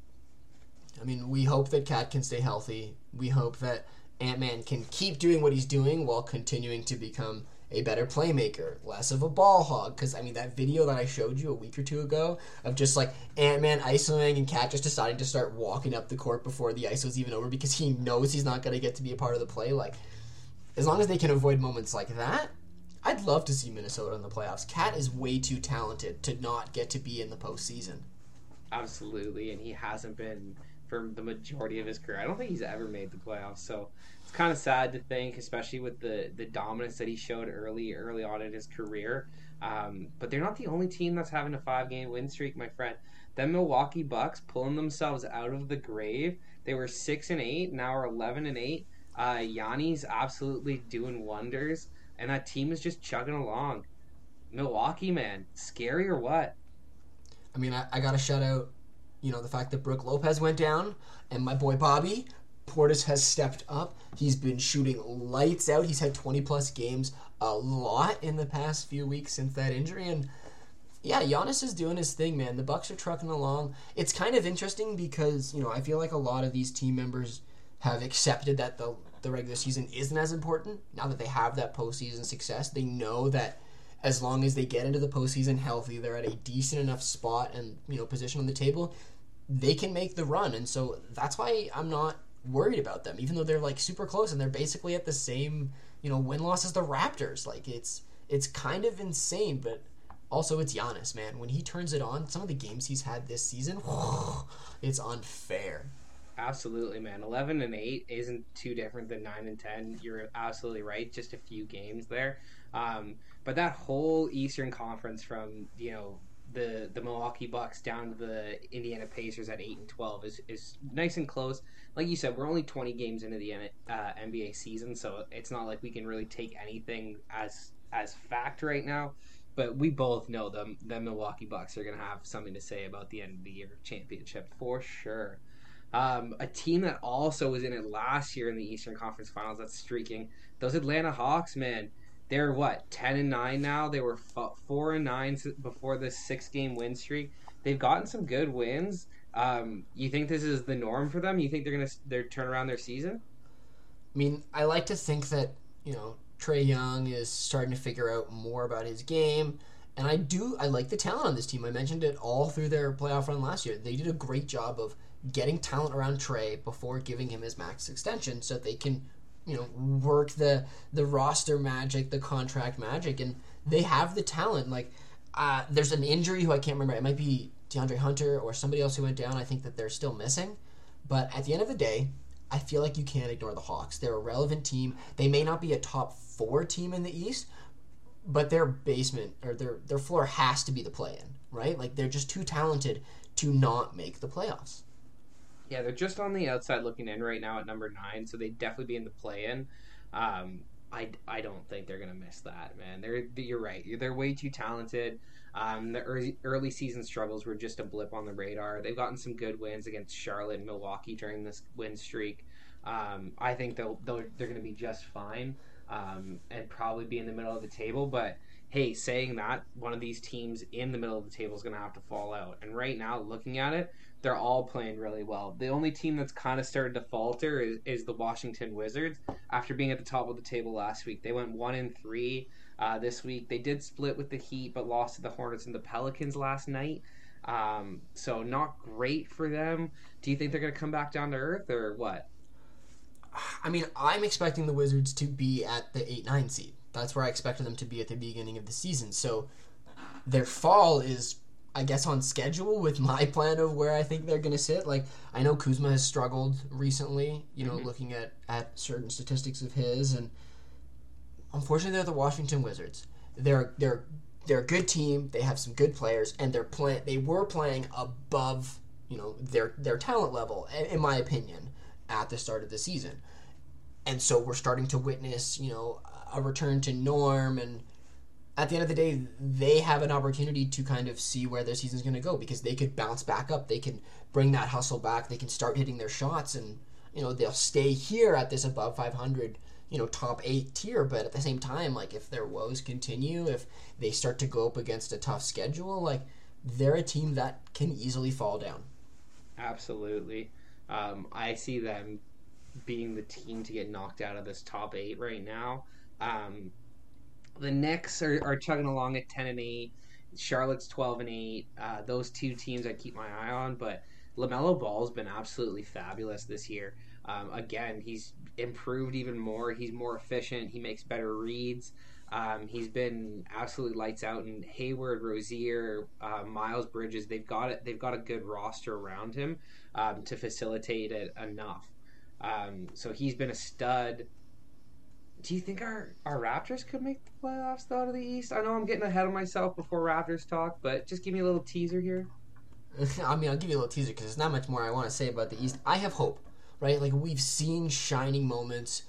I mean, we hope that KAT can stay healthy. We hope that Ant Man can keep doing what he's doing while continuing to become a better playmaker, less of a ball hog. Because, I mean, that video that I showed you a week or two ago of just like Ant Man isolating and KAT just deciding to start walking up the court before the iso's even over because he knows he's not going to get to be a part of the play. Like, as long as they can avoid moments like that, I'd love to see Minnesota in the playoffs. KAT is way too talented to not get to be in the postseason. Absolutely, and he hasn't been for the majority of his career. I don't think he's ever made the playoffs, so it's kind of sad to think, especially with the the dominance that he showed early early on in his career. Um, but they're not the only team that's having a five game win streak, my friend. The Milwaukee Bucks pulling themselves out of the grave. They were six and eight, now are eleven and eight. Uh, Giannis absolutely doing wonders, and that team is just chugging along. Milwaukee, man, scary or what? I mean, I, I got to shout out, you know, the fact that Brook Lopez went down and my boy Bobby Portis has stepped up. He's been shooting lights out. He's had 20 plus games, a lot in the past few weeks since that injury. And yeah, Giannis is doing his thing, man. The Bucks are trucking along. It's kind of interesting because you know I feel like a lot of these team members have accepted that the the regular season isn't as important now that they have that postseason success. They know that as long as they get into the postseason healthy, they're at a decent enough spot and you know position on the table, they can make the run. And so that's why I'm not worried about them, even though they're like super close and they're basically at the same you know win loss as the Raptors. Like it's it's kind of insane, but also it's Giannis, man. When he turns it on, some of the games he's had this season, (sighs) it's unfair. Absolutely, man. Eleven and eight isn't too different than nine and ten. You're absolutely right. Just a few games there, um, but that whole Eastern Conference from you know the the Milwaukee Bucks down to the Indiana Pacers at eight and twelve is is nice and close. Like you said, we're only twenty games into the uh, NBA season, so it's not like we can really take anything as as fact right now. But we both know them. The Milwaukee Bucks are going to have something to say about the end of the year championship for sure. Um, a team that also was in it last year in the Eastern Conference Finals that's streaking. Those Atlanta Hawks, man, they're what ten and nine now. They were four and nine before this six game win streak. They've gotten some good wins. Um, you think this is the norm for them? You think they're gonna they're turn around their season? I mean, I like to think that you know Trae Young is starting to figure out more about his game. And I do, I like the talent on this team. I mentioned it all through their playoff run last year. They did a great job of getting talent around Trae before giving him his max extension so they can, you know, work the the roster magic, the contract magic, and they have the talent. Like, uh, there's an injury who I can't remember. It might be DeAndre Hunter or somebody else who went down. I think that they're still missing. But at the end of the day, I feel like you can't ignore the Hawks. They're a relevant team. They may not be a top four team in the East, but their basement or their their floor has to be the play in, right? Like they're just too talented to not make the playoffs. Yeah, they're just on the outside looking in right now at number nine, so they'd definitely be in the play in. Um, I, I don't think they're gonna miss that, man. They're you're right. They're way too talented. Um, the early, early season struggles were just a blip on the radar. They've gotten some good wins against Charlotte and Milwaukee during this win streak. Um, I think they'll, they'll they're going to be just fine um, and probably be in the middle of the table. But hey, saying that, one of these teams in the middle of the table is going to have to fall out. And right now, looking at it, they're all playing really well. The only team that's kind of started to falter is, is the Washington Wizards after being at the top of the table last week. They went one in three uh, this week. They did split with the Heat, but lost to the Hornets and the Pelicans last night. Um, so not great for them. Do you think they're going to come back down to earth or what? I mean, I'm expecting the Wizards to be at the eight nine seed. That's where I expected them to be at the beginning of the season. So their fall is, I guess, on schedule with (laughs) my plan of where I think they're going to sit. Like I know Kuzma has struggled recently. You know, mm-hmm. looking at at certain statistics of his, and unfortunately, they're the Washington Wizards. They're they're they're a good team. They have some good players, and they're playing. They were playing above, you know, their their talent level, in my opinion at the start of the season. And so we're starting to witness, you know, a return to norm and at the end of the day, they have an opportunity to kind of see where their season's going to go because they could bounce back up. They can bring that hustle back. They can start hitting their shots, and you know they'll stay here at this above 500, you know, top eight tier. But at the same time, like if their woes continue, if they start to go up against a tough schedule, like they're a team that can easily fall down. Absolutely. Um, I see them being the team to get knocked out of this top eight right now. Um, the Knicks are, are chugging along at ten and eight. Charlotte's twelve and eight. Uh, those two teams I keep my eye on, but Lamelo Ball's been absolutely fabulous this year. Um, again, he's improved even more. He's more efficient. He makes better reads. Um, he's been absolutely lights out. And Hayward, Rozier, uh, Miles Bridges, they've got it. They've got a good roster around him um, to facilitate it enough. Um, so he's been a stud. Do you think our, our Raptors could make the playoffs though out of the East? I know I'm getting ahead of myself before Raptors talk, but just give me a little teaser here. (laughs) I mean, I'll give you a little teaser because there's not much more I want to say about the East. I have hope, right? Like we've seen shining moments.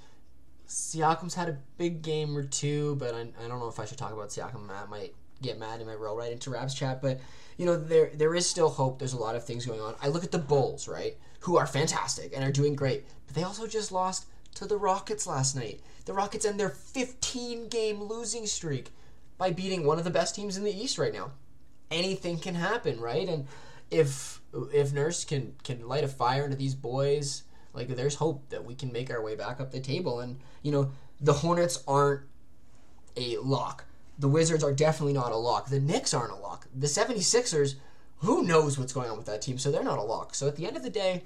Siakam's had a big game or two, but I, I don't know if I should talk about Siakam. I might get mad and might roll right into Raps chat, but you know, there there is still hope. There's a lot of things going on. I look at the Bulls, right, who are fantastic and are doing great, but they also just lost to the Rockets last night. The Rockets end their 15 game losing streak by beating one of the best teams in the East right now. Anything can happen, right? And if if Nurse can can light a fire into these boys, like there's hope that we can make our way back up the table. And you know, the Hornets aren't a lock the Wizards are definitely not a lock. The Knicks aren't a lock. The 76ers, who knows what's going on with that team, so they're not a lock. So at the end of the day,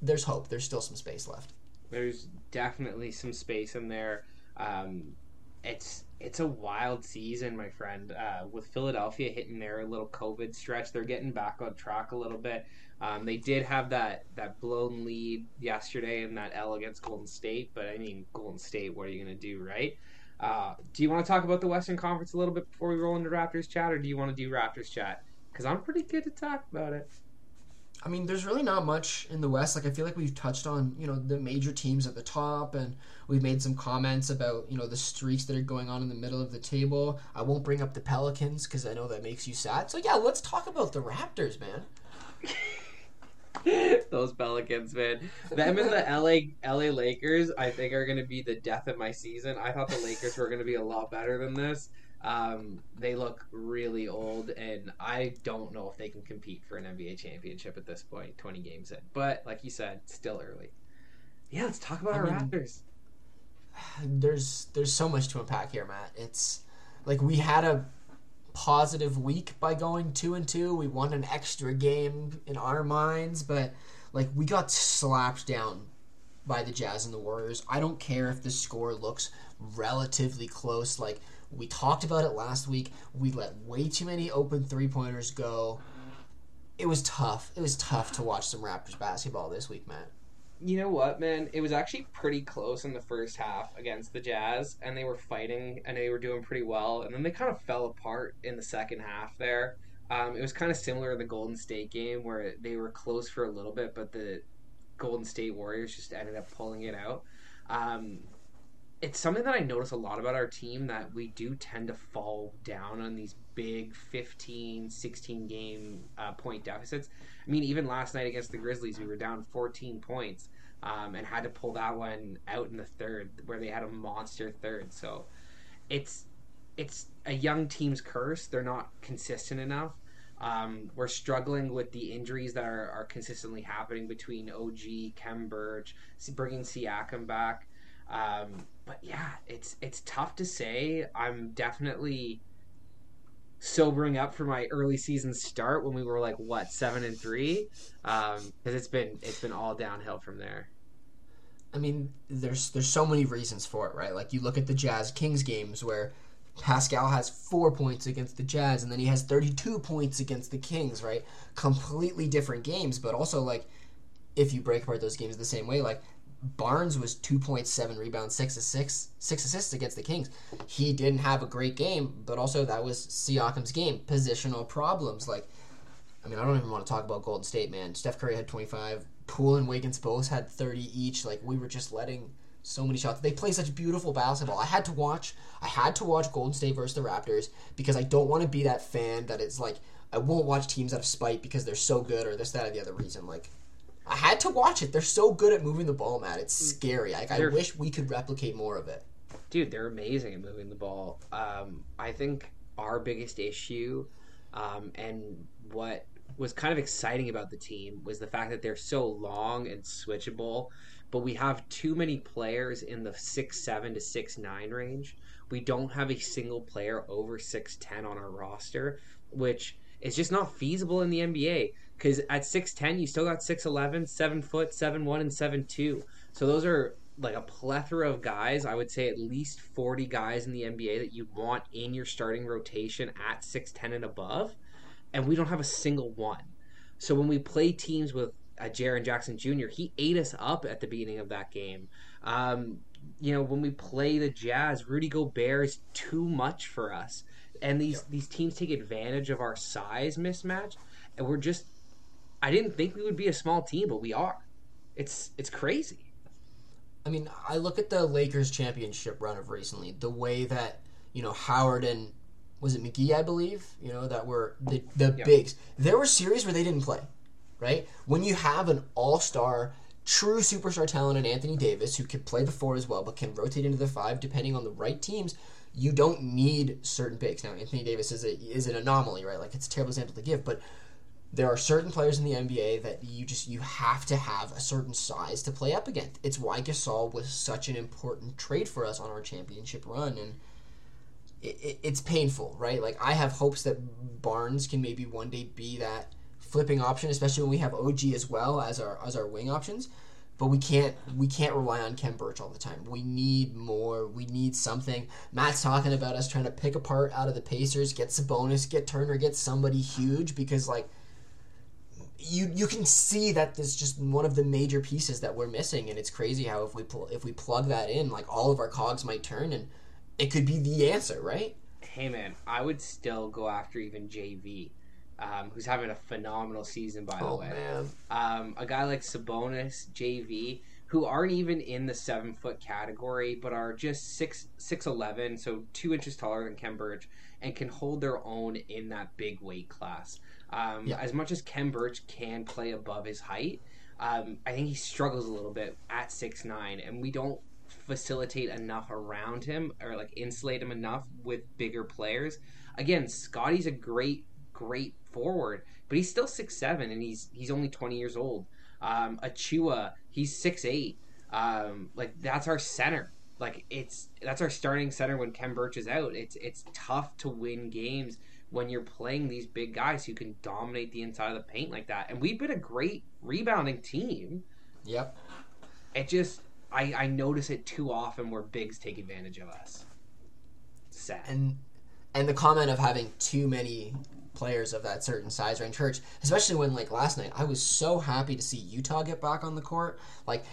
there's hope. There's still some space left. There's definitely some space in there. Um, it's it's a wild season, my friend. Uh, with Philadelphia hitting their little COVID stretch, they're getting back on track a little bit. Um, they did have that that blown lead yesterday in that L against Golden State, but I mean, Golden State, what are you going to do, right? Uh, do you want to talk about the Western Conference a little bit before we roll into Raptors chat, or do you want to do Raptors chat? Because I'm pretty good to talk about it. I mean, there's really not much in the West. Like, I feel like we've touched on, you know, the major teams at the top, and we've made some comments about, you know, the streaks that are going on in the middle of the table. I won't bring up the Pelicans because I know that makes you sad. So, yeah, let's talk about the Raptors, man. (laughs) Those Pelicans, man. Them and the LA LA Lakers, I think, are going to be the death of my season. I thought the Lakers were going to be a lot better than this. Um, they look really old, and I don't know if they can compete for an NBA championship at this point, 20 games in. But, like you said, still early. Yeah, let's talk about I our mean, Raptors. (sighs) there's there's so much to unpack here, Matt. It's like we had a positive week by going two and two. We won an extra game in our minds, but like we got slapped down by the Jazz and the Warriors. I don't care if the score looks relatively close. Like we talked about it last week. We let way too many open three pointers go. It was tough. It was tough to watch some Raptors basketball this week, Matt. You know what, man? It was actually pretty close in the first half against the Jazz, and they were fighting and they were doing pretty well. And then they kind of fell apart in the second half there. Um, it was kind of similar to the Golden State game where they were close for a little bit, but the Golden State Warriors just ended up pulling it out. Um, it's something that I notice a lot about our team that we do tend to fall down on these big 15, 16 game uh, point deficits. I mean, even last night against the Grizzlies, we were down 14 points um, and had to pull that one out in the third where they had a monster third. So it's it's a young team's curse. They're not consistent enough. Um, we're struggling with the injuries that are, are consistently happening between OG, Khem Birch, bringing Siakam back. Um, but yeah, it's it's tough to say. I'm definitely sobering up for my early season start when we were like what seven and three, because um, it's been it's been all downhill from there. I mean, there's there's so many reasons for it, right? Like you look at the Jazz Kings games where Pascal has four points against the Jazz, and then he has 32 points against the Kings, right? Completely different games, but also like if you break apart those games the same way, like Barnes was 2.7 rebounds, six assists, six assists against the Kings. He didn't have a great game, but also that was Siakam's game. Positional problems, like I mean, I don't even want to talk about Golden State, man. Steph Curry had 25. Poole and Wiggins both had 30 each. Like we were just letting so many shots. They play such beautiful basketball. I had to watch. I had to watch Golden State versus the Raptors because I don't want to be that fan that is like I won't watch teams out of spite because they're so good or this that or the other reason. Like I had to watch it. They're so good at moving the ball, Matt. It's scary. Like I They're- wish we could replicate more of it. dude, they're amazing at moving the ball. Um, I think our biggest issue, um, and what was kind of exciting about the team was the fact that they're so long and switchable, but we have too many players in the six seven to six nine range. We don't have a single player over six ten on our roster, which is just not feasible in the NBA. Because at six ten, you still got 6'11", 7 foot, seven one, and seven two. So those are like a plethora of guys. I would say at least 40 guys in the NBA that you'd want in your starting rotation at 6'10 and above. And we don't have a single one. So when we play teams with uh, Jaren Jackson Jr., he ate us up at the beginning of that game. Um, you know, when we play the Jazz, Rudy Gobert is too much for us. And these, these teams take advantage of our size mismatch. And we're just, I didn't think we would be a small team, but we are. It's it's crazy. I mean, I look at the Lakers championship run of recently, the way that, you know, Howard and was it McGee, I believe, you know, that were the, the Yeah. bigs. There were series where they didn't play, right? When you have an all star, true superstar talent in Anthony Davis, who can play the four as well, but can rotate into the five depending on the right teams, you don't need certain bigs. Now, Anthony Davis is, a, is an anomaly, right? Like, it's a terrible example to give, but there are certain players in the NBA that you just you have to have a certain size to play up against. It's why Gasol was such an important trade for us on our championship run, and it, it, it's painful, right? Like I have hopes that Barnes can maybe one day be that flipping option, especially when we have OG as well as our as our wing options. But we can't we can't rely on Khem Birch all the time. We need more. We need something. Matt's talking about us trying to pick apart out of the Pacers, get Sabonis, get Turner, get somebody huge because like you you can see that there's just one of the major pieces that we're missing, and it's crazy how if we pl- if we plug that in, like all of our cogs might turn, and it could be the answer, right? Hey man, I would still go after even JV, um, who's having a phenomenal season by the way. man, Um, a guy like Sabonis, JV, who aren't even in the seven foot category, but are just six six eleven, so two inches taller than Birch, and can hold their own in that big weight class. Um, Yeah. As much as Khem Birch can play above his height, um, I think he struggles a little bit at six nine, and we don't facilitate enough around him or like insulate him enough with bigger players. Again, Scotty's a great, great forward, but he's still six seven, and he's he's only twenty years old. Um, Achiuwa, he's six eight. Um, like that's our center. Like it's that's our starting center when Khem Birch is out. It's it's tough to win games when you're playing these big guys who can dominate the inside of the paint like that. And we've been a great rebounding team. Yep. It just I, I notice it too often where bigs take advantage of us. Sad. and and the comment of having too many players of that certain size range hurts, especially when like last night I was so happy to see Yuta get back on the court. Like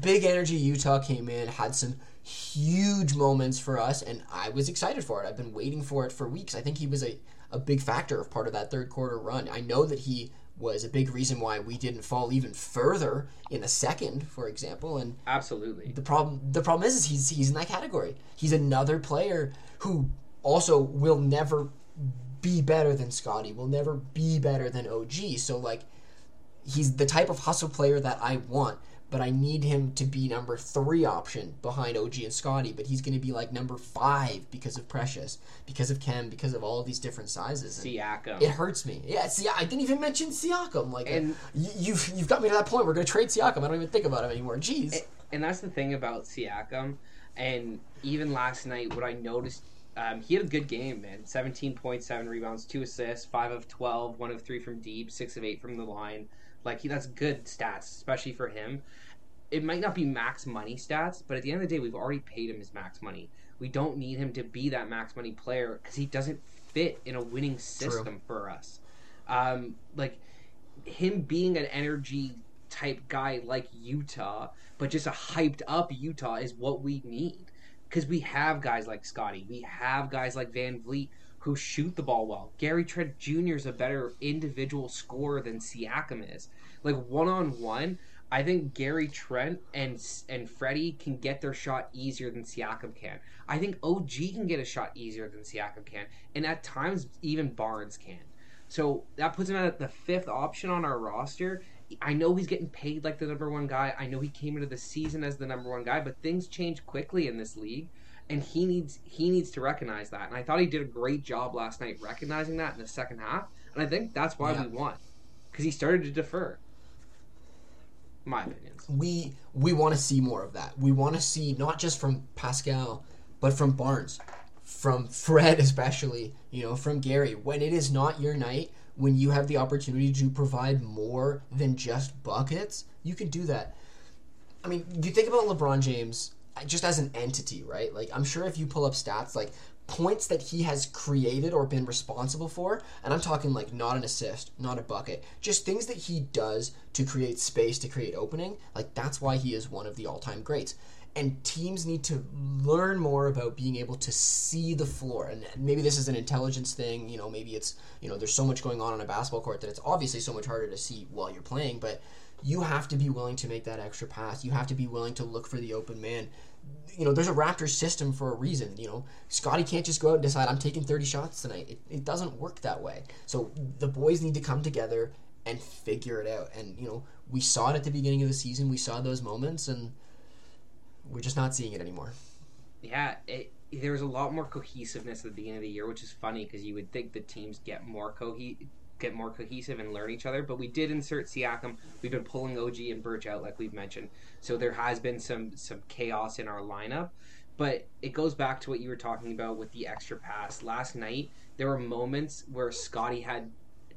big energy Yuta came in, had some huge moments for us and I was excited for it. I've been waiting for it for weeks. I think he was a, a big factor of part of that third quarter run. I know that he was a big reason why we didn't fall even further in the second, for example, and Absolutely. the problem the problem is, is he's he's in that category. He's another player who also will never be better than Scotty, will never be better than OG. So like he's the type of hustle player that I want, but I need him to be number three option behind OG and Scotty, but he's gonna be like number five because of Precious, because of Khem, because of all of these different sizes. And Siakam. it hurts me. Yeah, see, I didn't even mention Siakam. Like, And- you, you've you've got me to that point. We're gonna trade Siakam. I don't even think about him anymore. Jeez. A- and that's the thing about Siakam. And even last night, what I noticed, um, he had a good game, man. 17.7 rebounds, 2 assists, 5 of 12, 1 of 3 from deep, 6 of 8 from the line. Like, he, that's good stats, especially for him. It might not be max money stats, but at the end of the day, we've already paid him his max money. We don't need him to be that max money player because he doesn't fit in a winning system for us. Um, like, him being an energy type guy like Yuta, but just a hyped up Yuta is what we need. Because we have guys like Scotty, we have guys like VanVleet who shoot the ball well. Gary Trent Jr. is a better individual scorer than Siakam is. Like one on one, I think Gary Trent and and Freddie can get their shot easier than Siakam can. I think OG can get a shot easier than Siakam can, and at times even Barnes can. So that puts him at the fifth option on our roster. I know he's getting paid like the number one guy. I know he came into the season as the number one guy, but things change quickly in this league, and he needs he needs to recognize that. And I thought he did a great job last night recognizing that in the second half. And I think that's why Yeah. we won because he started to defer. My opinions. we we want to see more of that. We want to see not just from Pascal, but from Barnes, from Fred (laughs) especially, you know, from Gary. When it is not your night, when you have the opportunity to provide more than just buckets, you can do that. I mean, you think about LeBron James just as an entity, right? Like, I'm sure if you pull up stats, like points that he has created or been responsible for, and I'm talking like not an assist, not a bucket, just things that he does to create space, to create opening, like that's why he is one of the all time greats. And teams need to learn more about being able to see the floor. And maybe this is an intelligence thing, you know, maybe it's, you know, there's so much going on on a basketball court that it's obviously so much harder to see while you're playing, but you have to be willing to make that extra pass. You have to be willing to look for the open man. You know, there's a Raptors system for a reason. You know, Scotty can't just go out and decide I'm taking 30 shots tonight. It, it doesn't work that way. So the boys need to come together and figure it out. And you know, we saw it at the beginning of the season. We saw those moments, and we're just not seeing it anymore. Yeah, it, there was a lot more cohesiveness at the beginning of the year, which is funny because you would think the teams get more cohe- get more cohesive and learn each other. But we did insert Siakam. We've been pulling OG and Birch out, like we've mentioned. So there has been some some chaos in our lineup. But it goes back to what you were talking about with the extra pass. Last night, there were moments where Scotty had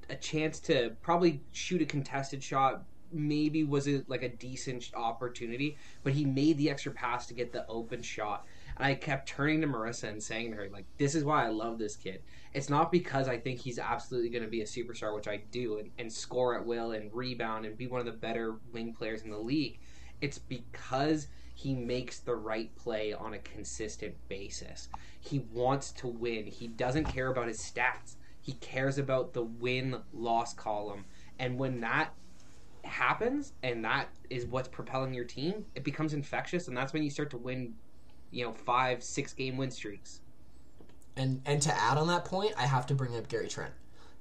a chance to probably shoot a contested shot. Maybe was it like a decent opportunity, but he made the extra pass to get the open shot. I kept turning to Marissa and saying to her, like, this is why I love this kid. It's not because I think he's absolutely going to be a superstar, which I do, and, and score at will and rebound and be one of the better wing players in the league. It's because he makes the right play on a consistent basis. He wants to win. He doesn't care about his stats. He cares about the win loss column. And when that happens and that is what's propelling your team, it becomes infectious and that's when you start to win, you know, five, six game win streaks. And and to add on that point, I have to bring up Gary Trent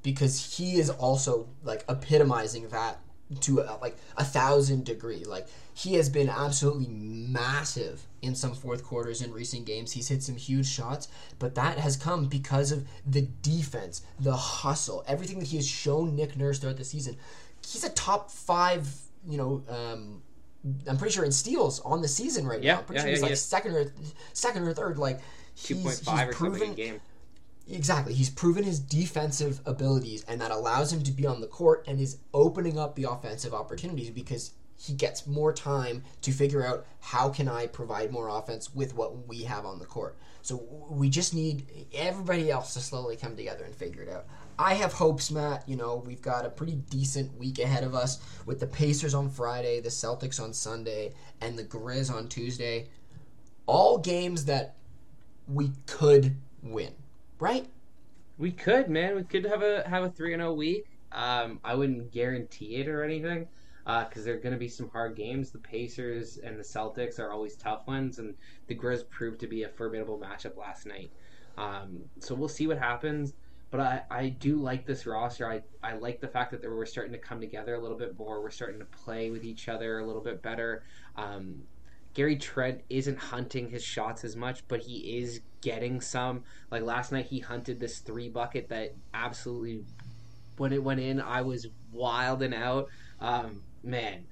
because he is also like epitomizing that to a, like a thousand degree. Like he has been absolutely massive in some fourth quarters in recent games. He's hit some huge shots, but that has come because of the defense, the hustle, everything that he has shown Nick Nurse throughout the season. He's a top five, you know. Um, I'm pretty sure in steals on the season right Yeah, now. I'm pretty yeah, sure yeah, he's like yeah. second or second or third. Like Two he's- point he's something proven- a game. Exactly. He's proven his defensive abilities, and that allows him to be on the court and is opening up the offensive opportunities because he gets more time to figure out how can I provide more offense with what we have on the court. So we just need everybody else to slowly come together and figure it out. I have hopes, Matt. You know, we've got a pretty decent week ahead of us with the Pacers on Friday, the Celtics on Sunday, and the Grizz on Tuesday. All games that we could win, right? We could, man. We could have a have a three and zero week. Um, I wouldn't guarantee it or anything, because there are going to be some hard games. The Pacers and the Celtics are always tough ones, and the Grizz proved to be a formidable matchup last night. Um, so we'll see what happens. But I, I do like this roster. I, I like the fact that we're starting to come together a little bit more. We're starting to play with each other a little bit better. Um, Gary Trent isn't hunting his shots as much, but he is getting some. Like last night, he hunted this three bucket that absolutely, when it went in, I was wild and out. Um, man,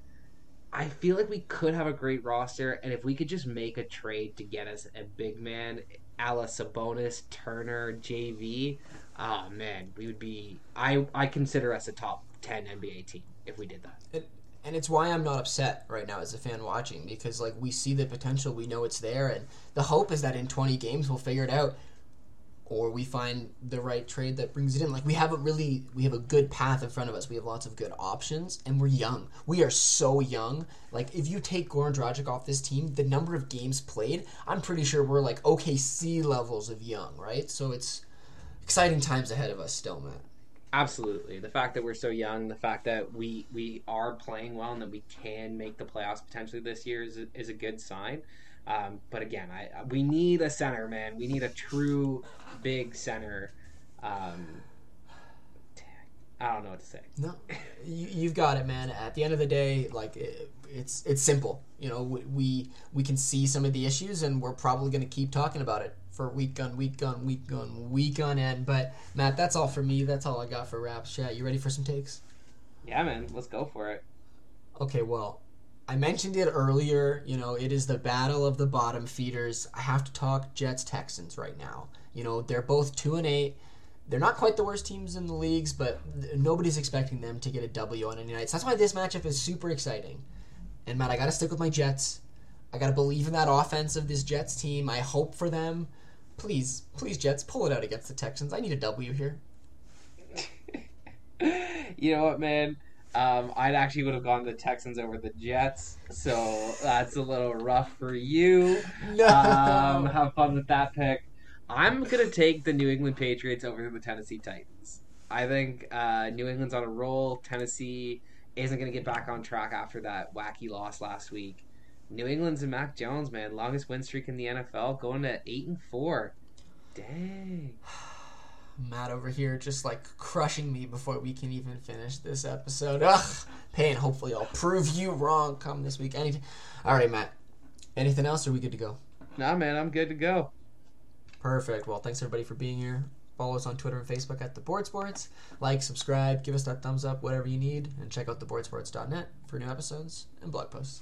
I feel like we could have a great roster, and if we could just make a trade to get us a big man, a la Sabonis, Turner, JV, oh man, we would be. I I consider us a top ten NBA team if we did that. and it's why I'm not upset right now as a fan watching because like we see the potential, we know it's there, and the hope is that in 20 games we'll figure it out, or we find the right trade that brings it in. Like we have a really, we have a good path in front of us. We have lots of good options, and we're young. We are so young. Like if you take Goran Dragic off this team, the number of games played, I'm pretty sure we're like OKC levels of young, right? So it's exciting times ahead of us still, Matt. Absolutely. The fact that we're so young, the fact that we we are playing well and that we can make the playoffs potentially this year is a, is a good sign. Um, but again, I we need a center, man. We need a true big center. Um, I don't know what to say. No, you, you've got it, man. At the end of the day, like it, it's it's simple. You know, we we can see some of the issues, and we're probably going to keep talking about it for week on week on week on week on end. But Matt, that's all for me. That's all I got for Raps Chat. You ready for some takes? Yeah, man. Let's go for it. Okay, well, I mentioned it earlier. You know, it is the battle of the bottom feeders. I have to talk Jets Texans right now. You know, they're both two and eight. They're not quite the worst teams in the leagues, but nobody's expecting them to get a W on any nights. That's why this matchup is super exciting. And Matt, I got to stick with my Jets. I got to believe in that offense of this Jets team. I hope for them. Please, please, Jets, pull it out against the Texans. I need a W here. (laughs) you know what, man? Um, I'd actually would have gone the Texans over the Jets, so that's a little rough for you. No. Um, have fun with that pick. I'm gonna take the New England Patriots over the Tennessee Titans. I think uh, New England's on a roll. Tennessee isn't gonna get back on track after that wacky loss last week. New England's and Mac Jones, man, longest win streak in the NFL, going to eight and four. Dang. (sighs) Matt over here just like crushing me before we can even finish this episode. Ugh, pain. Hopefully, I'll prove you wrong come this week. Any, all right, Matt. Anything else? Are we good to go? Nah, man, I'm good to go. Perfect. Well, thanks everybody for being here. Follow us on Twitter and Facebook at the Board Sports. Like, subscribe, give us that thumbs up, whatever you need, and check out theboardsports.net for new episodes and blog posts